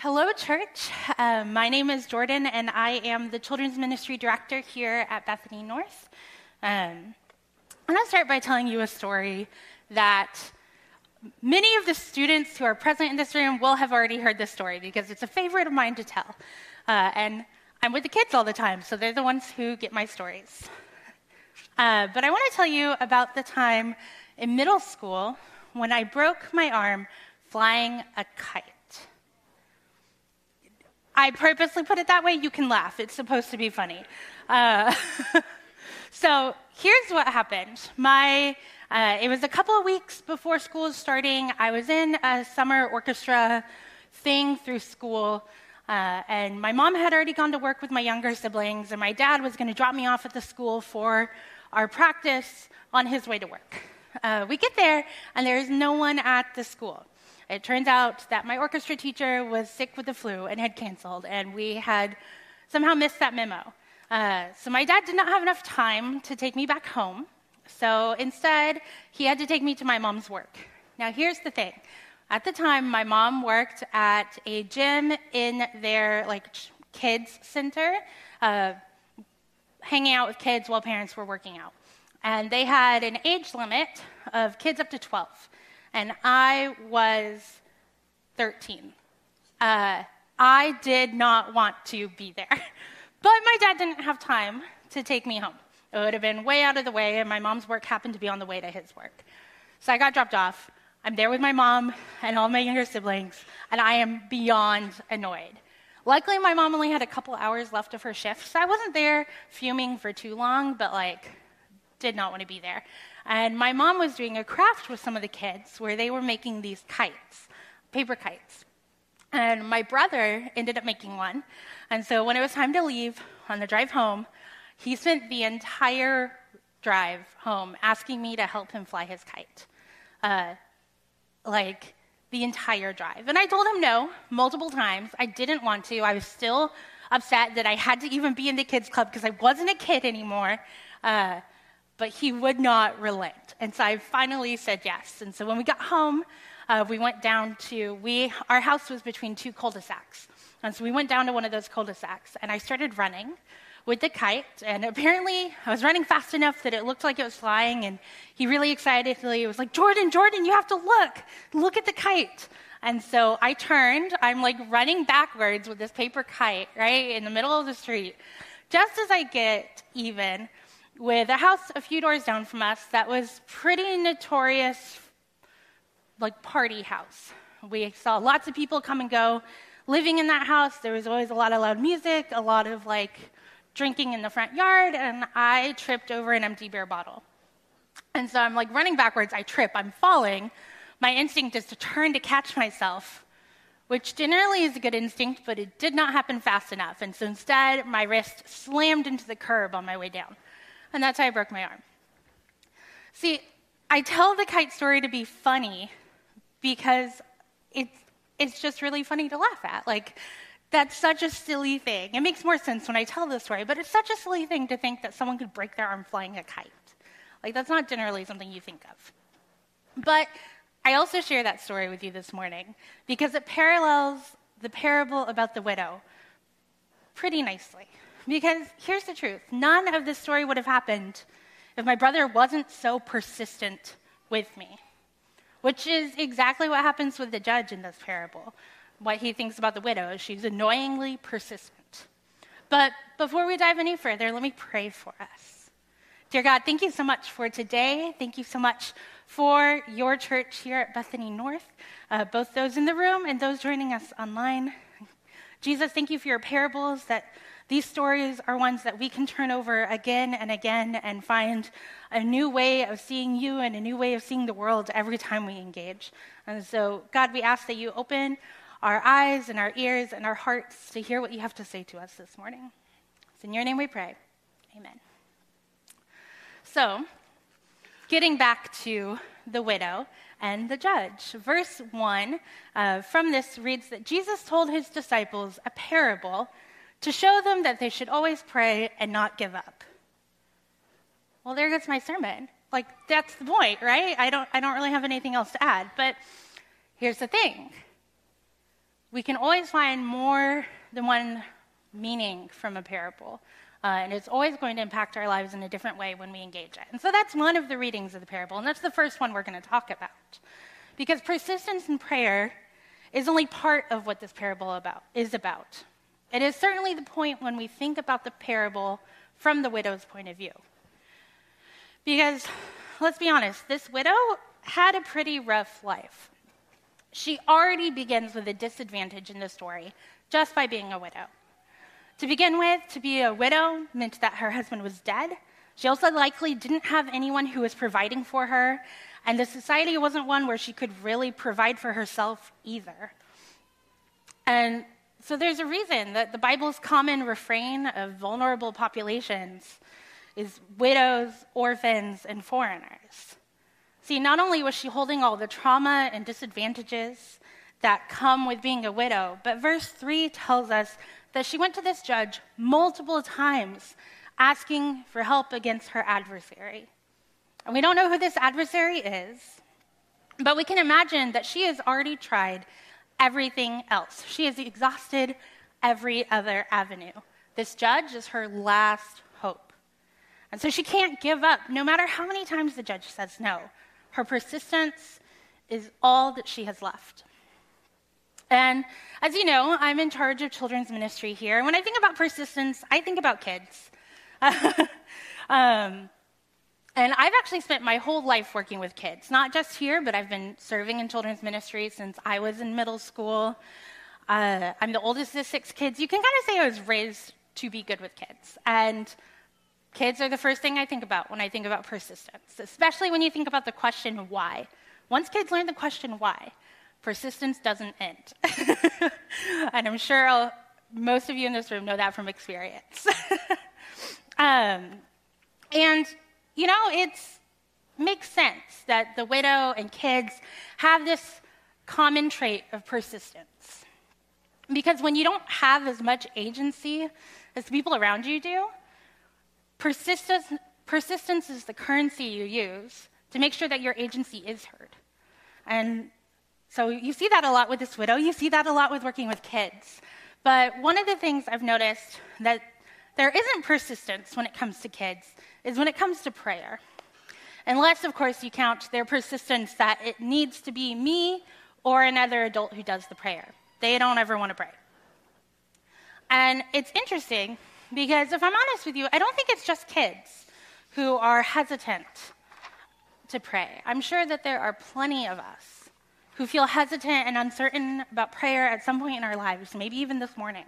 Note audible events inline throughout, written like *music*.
Hello, church. Uh, my name is Jordan, and I am the Children's Ministry Director here at Bethany North. Um, I'm going to start by telling you a story that many of the students who are present in this room will have already heard this story because it's a favorite of mine to tell. Uh, and I'm with the kids all the time, so they're the ones who get my stories. Uh, but I want to tell you about the time in middle school when I broke my arm flying a kite. I purposely put it that way. You can laugh. It's supposed to be funny. Uh, *laughs* so here's what happened. My, uh, it was a couple of weeks before school was starting. I was in a summer orchestra thing through school. Uh, and my mom had already gone to work with my younger siblings, and my dad was going to drop me off at the school for our practice on his way to work. Uh, we get there, and there is no one at the school. It turns out that my orchestra teacher was sick with the flu and had canceled, and we had somehow missed that memo. Uh, so my dad did not have enough time to take me back home. So instead, he had to take me to my mom's work. Now, here's the thing. At the time, my mom worked at a gym in their like kids center, uh, hanging out with kids while parents were working out. And they had an age limit of kids up to 12. And I was 13. Uh, I did not want to be there. *laughs* But my dad didn't have time to take me home. It would have been way out of the way, and my mom's work happened to be on the way to his work. So I got dropped off. I'm there with my mom and all my younger siblings, and I am beyond annoyed. Luckily, my mom only had a couple hours left of her shift, so I wasn't there fuming for too long, but like, did not want to be there. And my mom was doing a craft with some of the kids where they were making these kites, paper kites. And my brother ended up making one. And so when it was time to leave on the drive home, he spent the entire drive home asking me to help him fly his kite. Uh, like, the entire drive. And I told him no multiple times. I didn't want to. I was still upset that I had to even be in the kids' club because I wasn't a kid anymore. Uh, but he would not relent. And so I finally said yes. And so when we got home, uh, we went down to, we, our house was between two cul-de-sacs. And so we went down to one of those cul-de-sacs, and I started running with the kite. And apparently, I was running fast enough that it looked like it was flying. And he really excitedly was like, Jordan, Jordan, you have to look. Look at the kite. And so I turned. I'm like running backwards with this paper kite, right, in the middle of the street. Just as I get even with a house a few doors down from us that was pretty notorious, like party house. We saw lots of people come and go living in that house. There was always a lot of loud music, a lot of like drinking in the front yard, and I tripped over an empty beer bottle. And so I'm like running backwards, I trip, I'm falling. My instinct is to turn to catch myself, which generally is a good instinct, but it did not happen fast enough. And so instead, my wrist slammed into the curb on my way down. And that's how I broke my arm. See, I tell the kite story to be funny because it's, it's just really funny to laugh at. Like, that's such a silly thing. It makes more sense when I tell the story, but it's such a silly thing to think that someone could break their arm flying a kite. Like, that's not generally something you think of. But I also share that story with you this morning because it parallels the parable about the widow pretty nicely. Because here's the truth none of this story would have happened if my brother wasn't so persistent with me, which is exactly what happens with the judge in this parable. What he thinks about the widow is she's annoyingly persistent. But before we dive any further, let me pray for us. Dear God, thank you so much for today. Thank you so much for your church here at Bethany North, uh, both those in the room and those joining us online. Jesus, thank you for your parables that these stories are ones that we can turn over again and again and find a new way of seeing you and a new way of seeing the world every time we engage. And so, God, we ask that you open our eyes and our ears and our hearts to hear what you have to say to us this morning. It's in your name we pray. Amen. So, getting back to the widow and the judge. Verse 1 uh, from this reads that Jesus told his disciples a parable to show them that they should always pray and not give up. Well, there goes my sermon. Like, that's the point, right? I don't, I don't really have anything else to add. But here's the thing we can always find more than one meaning from a parable. Uh, and it's always going to impact our lives in a different way when we engage it. And so that's one of the readings of the parable, and that's the first one we're going to talk about. Because persistence in prayer is only part of what this parable about, is about. It is certainly the point when we think about the parable from the widow's point of view. Because, let's be honest, this widow had a pretty rough life. She already begins with a disadvantage in the story just by being a widow. To begin with, to be a widow meant that her husband was dead. She also likely didn't have anyone who was providing for her, and the society wasn't one where she could really provide for herself either. And so there's a reason that the Bible's common refrain of vulnerable populations is widows, orphans, and foreigners. See, not only was she holding all the trauma and disadvantages that come with being a widow, but verse 3 tells us that she went to this judge multiple times asking for help against her adversary. And we don't know who this adversary is, but we can imagine that she has already tried everything else. She has exhausted every other avenue. This judge is her last hope. And so she can't give up, no matter how many times the judge says no. Her persistence is all that she has left. And as you know, I'm in charge of children's ministry here. When I think about persistence, I think about kids. *laughs* um, and I've actually spent my whole life working with kids, not just here, but I've been serving in children's ministry since I was in middle school. Uh, I'm the oldest of six kids. You can kind of say I was raised to be good with kids. And kids are the first thing I think about when I think about persistence, especially when you think about the question why. Once kids learn the question why, persistence doesn't end. *laughs* and I'm sure I'll, most of you in this room know that from experience. *laughs* um, and, you know, it makes sense that the widow and kids have this common trait of persistence. Because when you don't have as much agency as people around you do, persistence, persistence is the currency you use to make sure that your agency is heard. And so you see that a lot with this widow. You see that a lot with working with kids. But one of the things I've noticed that there isn't persistence when it comes to kids is when it comes to prayer. Unless, of course, you count their persistence that it needs to be me or another adult who does the prayer. They don't ever want to pray. And it's interesting because if I'm honest with you, I don't think it's just kids who are hesitant to pray. I'm sure that there are plenty of us who feel hesitant and uncertain about prayer at some point in our lives, maybe even this morning.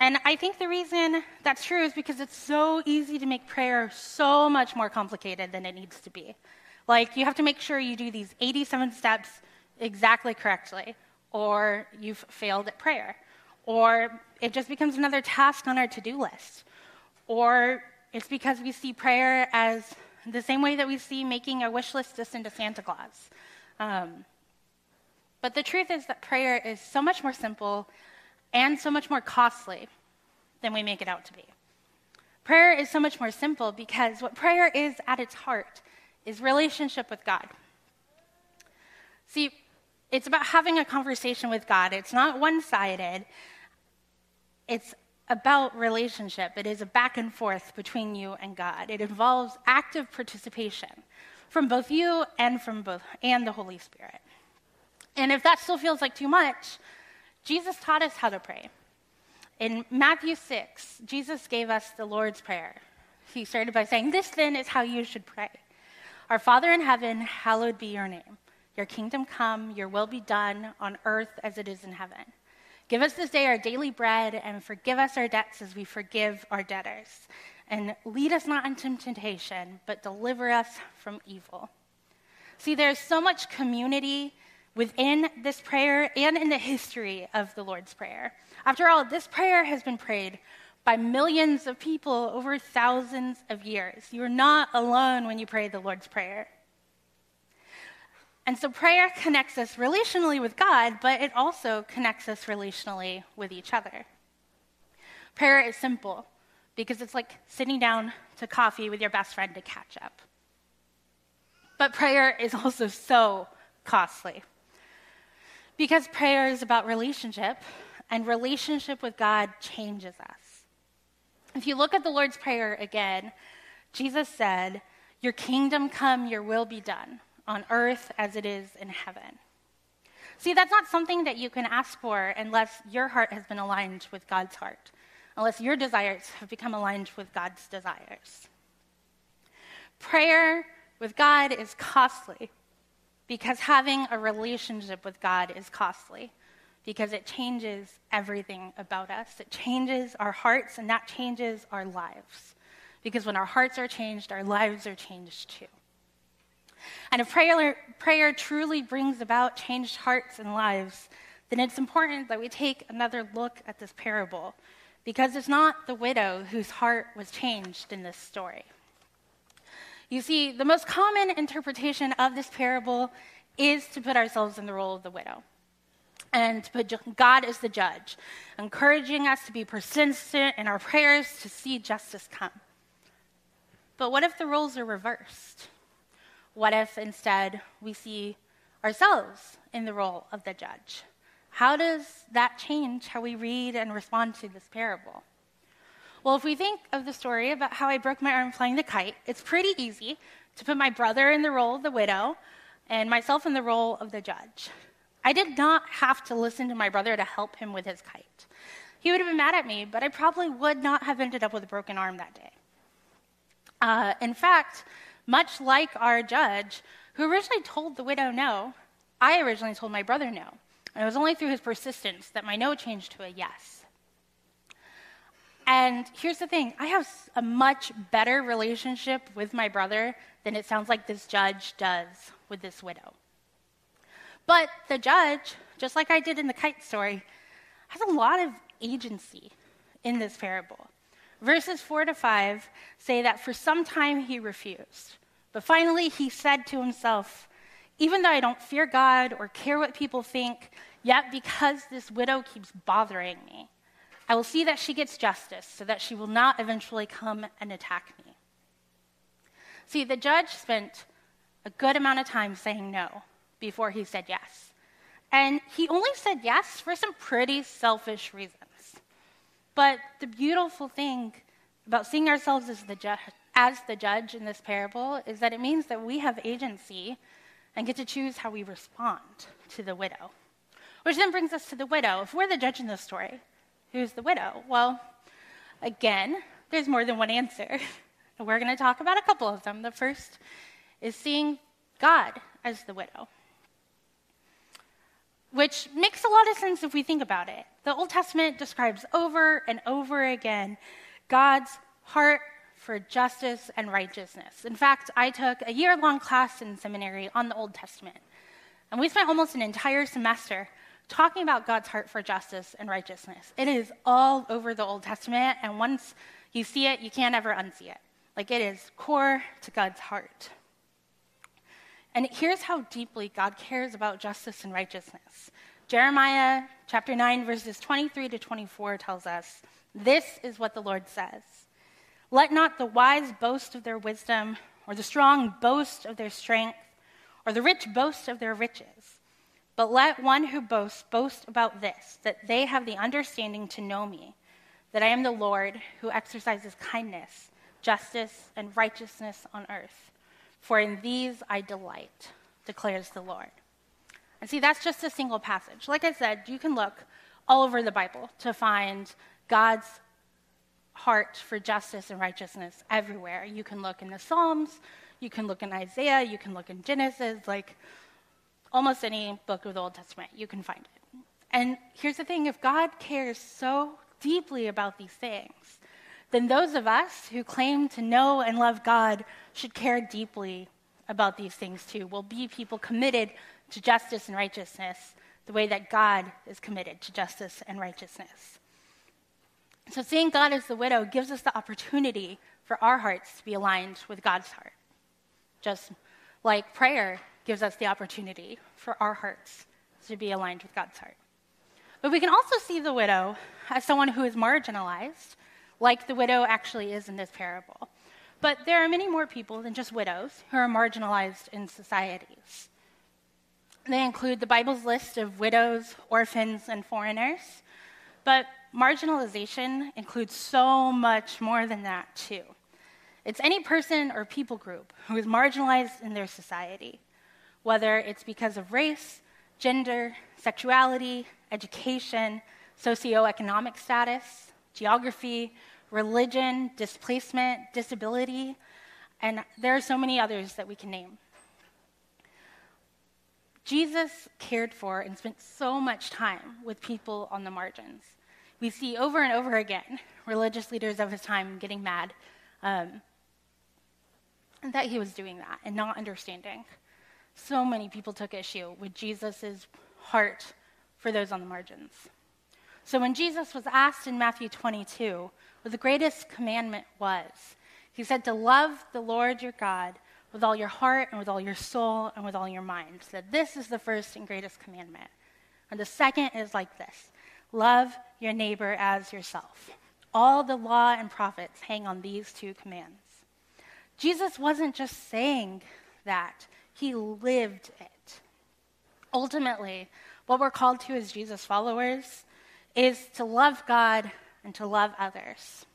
And I think the reason that's true is because it's so easy to make prayer so much more complicated than it needs to be. Like, you have to make sure you do these 87 steps exactly correctly, or you've failed at prayer, or it just becomes another task on our to do list, or it's because we see prayer as the same way that we see making a wish list to send to Santa Claus. Um, but the truth is that prayer is so much more simple and so much more costly than we make it out to be. Prayer is so much more simple because what prayer is at its heart is relationship with God. See, it's about having a conversation with God. It's not one sided, it's about relationship. It is a back and forth between you and God. It involves active participation from both you and from both and the Holy Spirit. And if that still feels like too much, Jesus taught us how to pray. In Matthew 6, Jesus gave us the Lord's Prayer. He started by saying, This then is how you should pray Our Father in heaven, hallowed be your name. Your kingdom come, your will be done on earth as it is in heaven. Give us this day our daily bread and forgive us our debts as we forgive our debtors and lead us not into temptation, but deliver us from evil. See, there's so much community within this prayer and in the history of the Lord's Prayer. After all, this prayer has been prayed by millions of people over thousands of years. You're not alone when you pray the Lord's Prayer. And so prayer connects us relationally with God, but it also connects us relationally with each other. Prayer is simple because it's like sitting down to coffee with your best friend to catch up. But prayer is also so costly. Because prayer is about relationship, and relationship with God changes us. If you look at the Lord's Prayer again, Jesus said, Your kingdom come, your will be done, on earth as it is in heaven. See, that's not something that you can ask for unless your heart has been aligned with God's heart, unless your desires have become aligned with God's desires. Prayer with God is costly because having a relationship with God is costly because it changes everything about us. It changes our hearts, and that changes our lives. Because when our hearts are changed, our lives are changed too. And if prayer, prayer truly brings about changed hearts and lives, then it's important that we take another look at this parable because it's not the widow whose heart was changed in this story. You see, the most common interpretation of this parable is to put ourselves in the role of the widow and put God is the judge, encouraging us to be persistent in our prayers to see justice come. But what if the roles are reversed? What if instead we see ourselves in the role of the judge? How does that change how we read and respond to this parable? Well, if we think of the story about how I broke my arm flying the kite, it's pretty easy to put my brother in the role of the widow and myself in the role of the judge. I did not have to listen to my brother to help him with his kite. He would have been mad at me, but I probably would not have ended up with a broken arm that day. Uh, in fact, much like our judge, who originally told the widow no, I originally told my brother no. And it was only through his persistence that my no changed to a yes. And here's the thing I have a much better relationship with my brother than it sounds like this judge does with this widow. But the judge, just like I did in the kite story, has a lot of agency in this parable. Verses 4 to 5 say that for some time he refused. But finally, he said to himself, Even though I don't fear God or care what people think, yet because this widow keeps bothering me, I will see that she gets justice so that she will not eventually come and attack me. See, the judge spent a good amount of time saying no before he said yes. And he only said yes for some pretty selfish reasons. But the beautiful thing about seeing ourselves as the, ju- as the judge in this parable is that it means that we have agency and get to choose how we respond to the widow. Which then brings us to the widow. If we're the judge in this story, who's the widow? Well, again, there's more than one answer. *laughs* And we're going to talk about a couple of them. The first is seeing God as the widow, which makes a lot of sense if we think about it. The Old Testament describes over and over again God's heart for justice and righteousness. In fact, I took a year long class in seminary on the Old Testament. And we spent almost an entire semester talking about God's heart for justice and righteousness. It is all over the Old Testament, and once you see it, you can't ever unsee it. Like it is core to God's heart. And here's how deeply God cares about justice and righteousness. Jeremiah chapter 9, verses 23 to 24 tells us this is what the Lord says let not the wise boast of their wisdom, or the strong boast of their strength, or the rich boast of their riches. But let one who boasts boast about this, that they have the understanding to know me, that I am the Lord who exercises kindness, justice, and righteousness on earth. For in these I delight, declares the Lord. And see, that's just a single passage. Like I said, you can look all over the Bible to find God's heart for justice and righteousness everywhere. You can look in the Psalms, you can look in Isaiah, you can look in Genesis, like almost any book of the Old Testament, you can find it. And here's the thing if God cares so deeply about these things, then those of us who claim to know and love God should care deeply about these things too. We'll be people committed to justice and righteousness the way that God is committed to justice and righteousness. So, seeing God as the widow gives us the opportunity for our hearts to be aligned with God's heart. Just like prayer gives us the opportunity for our hearts to be aligned with God's heart. But we can also see the widow as someone who is marginalized, like the widow actually is in this parable. But there are many more people than just widows who are marginalized in societies. They include the Bible's list of widows, orphans, and foreigners. But marginalization includes so much more than that, too. It's any person or people group who is marginalized in their society, whether it's because of race, gender, sexuality, education, socioeconomic status, geography, religion, displacement, disability, and there are so many others that we can name. Jesus cared for and spent so much time with people on the margins. We see over and over again religious leaders of his time getting mad um, that he was doing that and not understanding. So many people took issue with Jesus' heart for those on the margins. So when Jesus was asked in Matthew 22 what the greatest commandment was, he said to love the Lord your God with all your heart and with all your soul and with all your mind. That this is the first and greatest commandment. And the second is like this love your neighbor as yourself. All the law and prophets hang on these two commands. Jesus wasn't just saying that, he lived it. Ultimately, what we're called to as Jesus followers is to love God and to love others.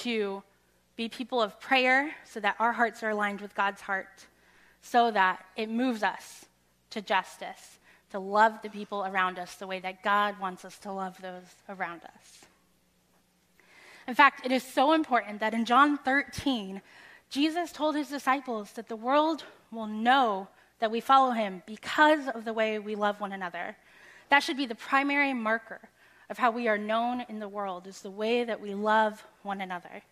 To be people of prayer so that our hearts are aligned with God's heart, so that it moves us to justice, to love the people around us the way that God wants us to love those around us. In fact, it is so important that in John 13, Jesus told his disciples that the world will know that we follow him because of the way we love one another. That should be the primary marker of how we are known in the world, is the way that we love one another.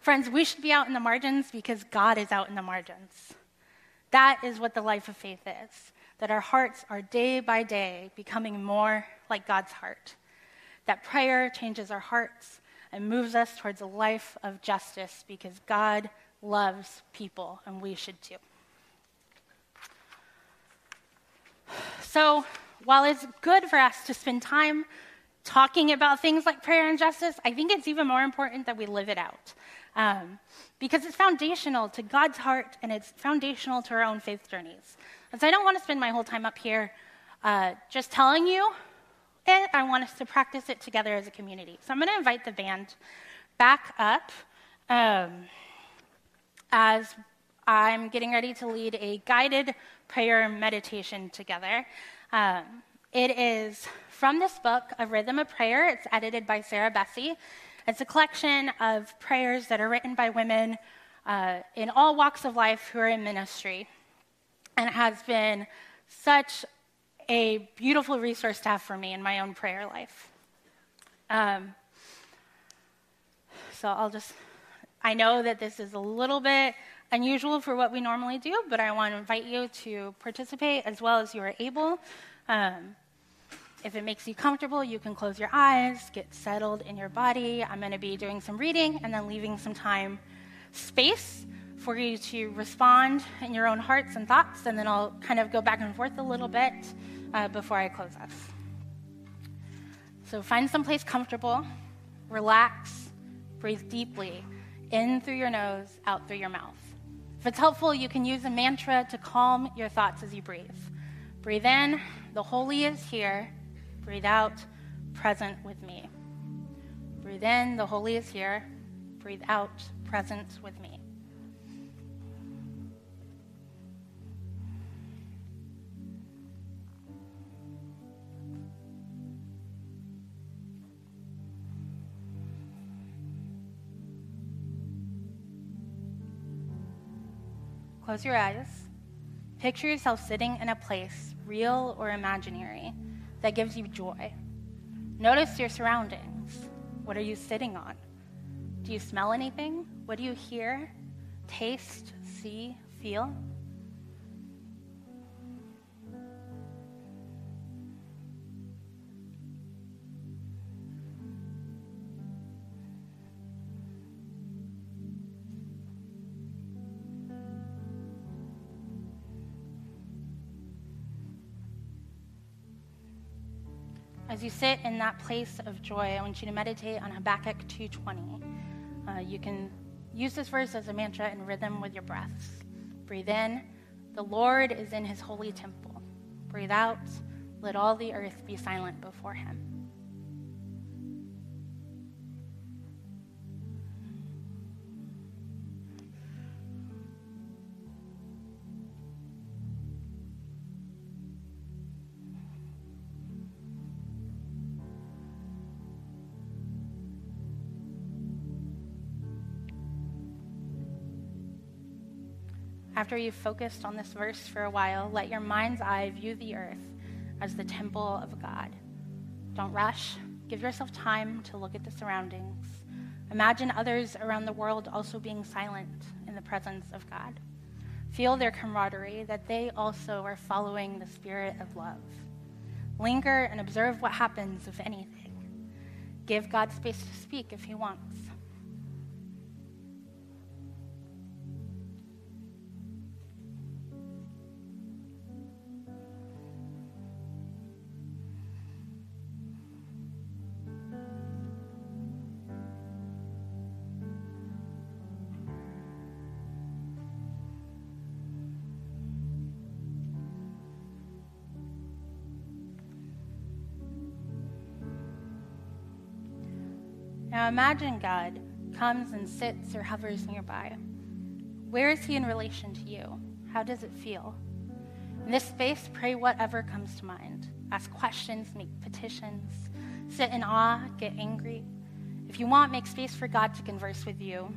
Friends, we should be out in the margins because God is out in the margins. That is what the life of faith is that our hearts are day by day becoming more like God's heart. That prayer changes our hearts and moves us towards a life of justice because God loves people and we should too. So, while it's good for us to spend time talking about things like prayer and justice, I think it's even more important that we live it out. Um, because it's foundational to God's heart and it's foundational to our own faith journeys. And so I don't want to spend my whole time up here uh, just telling you it. I want us to practice it together as a community. So I'm going to invite the band back up um, as I'm getting ready to lead a guided prayer meditation together. Um, it is from this book, A Rhythm of Prayer. It's edited by Sarah Bessey. It's a collection of prayers that are written by women uh, in all walks of life who are in ministry. And it has been such a beautiful resource to have for me in my own prayer life. Um, so I'll just, I know that this is a little bit unusual for what we normally do, but I want to invite you to participate as well as you are able. Um, if it makes you comfortable, you can close your eyes, get settled in your body. I'm going to be doing some reading and then leaving some time, space for you to respond in your own hearts and thoughts, and then I'll kind of go back and forth a little bit uh, before I close us. So find some place comfortable, relax, breathe deeply, in through your nose, out through your mouth. If it's helpful, you can use a mantra to calm your thoughts as you breathe. Breathe in, the holy is here. Breathe out, present with me. Breathe in, the Holy is here. Breathe out, present with me. Close your eyes. Picture yourself sitting in a place, real or imaginary, that gives you joy. Notice your surroundings. What are you sitting on? Do you smell anything? What do you hear, taste, see, feel? As you sit in that place of joy, I want you to meditate on Habakkuk 2:20. Uh, you can use this verse as a mantra in rhythm with your breaths. Breathe in, The Lord is in his holy temple. Breathe out, let all the earth be silent before him. After you've focused on this verse for a while, let your mind's eye view the earth as the temple of God. Don't rush. Give yourself time to look at the surroundings. Imagine others around the world also being silent in the presence of God. Feel their camaraderie, that they also are following the spirit of love. Linger and observe what happens, if anything. Give God space to speak if He wants. Now imagine God comes and sits or hovers nearby. Where is he in relation to you? How does it feel? In this space, pray whatever comes to mind. Ask questions, make petitions, sit in awe, get angry. If you want, make space for God to converse with you,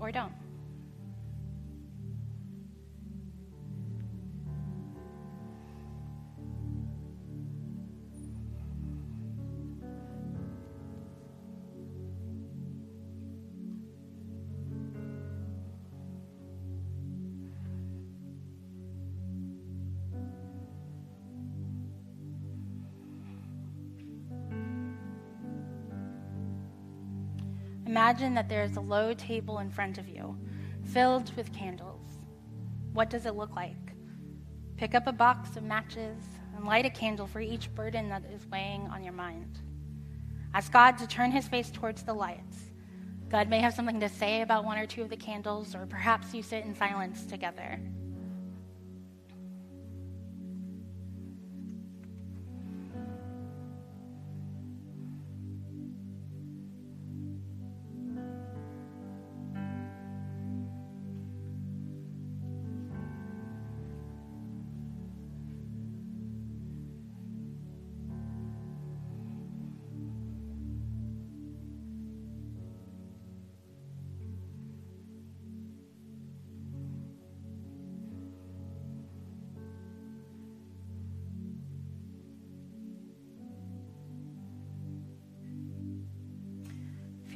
or don't. Imagine that there is a low table in front of you, filled with candles. What does it look like? Pick up a box of matches and light a candle for each burden that is weighing on your mind. Ask God to turn his face towards the lights. God may have something to say about one or two of the candles, or perhaps you sit in silence together.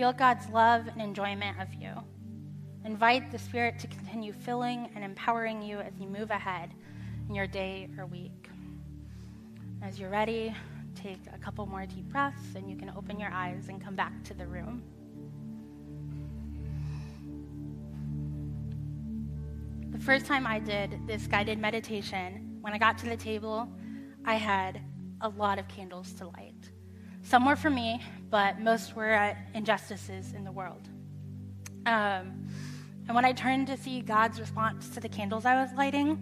Feel God's love and enjoyment of you. Invite the Spirit to continue filling and empowering you as you move ahead in your day or week. As you're ready, take a couple more deep breaths and you can open your eyes and come back to the room. The first time I did this guided meditation, when I got to the table, I had a lot of candles to light. Some were for me, but most were at injustices in the world. Um, and when I turned to see God's response to the candles I was lighting,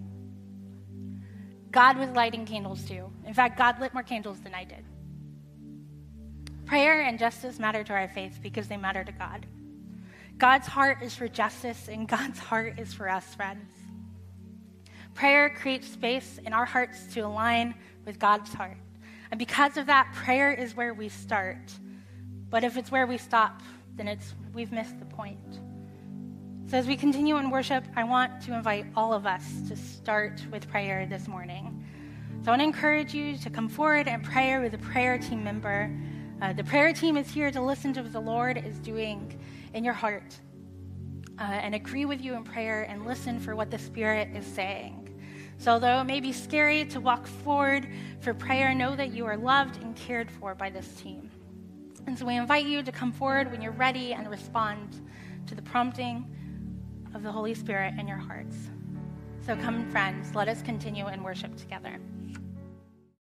God was lighting candles too. In fact, God lit more candles than I did. Prayer and justice matter to our faith because they matter to God. God's heart is for justice, and God's heart is for us, friends. Prayer creates space in our hearts to align with God's heart. And because of that, prayer is where we start. But if it's where we stop, then it's we've missed the point. So as we continue in worship, I want to invite all of us to start with prayer this morning. So I want to encourage you to come forward and pray with a prayer team member. Uh, the prayer team is here to listen to what the Lord is doing in your heart uh, and agree with you in prayer and listen for what the Spirit is saying. So, although it may be scary to walk forward for prayer, know that you are loved and cared for by this team. And so, we invite you to come forward when you're ready and respond to the prompting of the Holy Spirit in your hearts. So, come, friends, let us continue in worship together.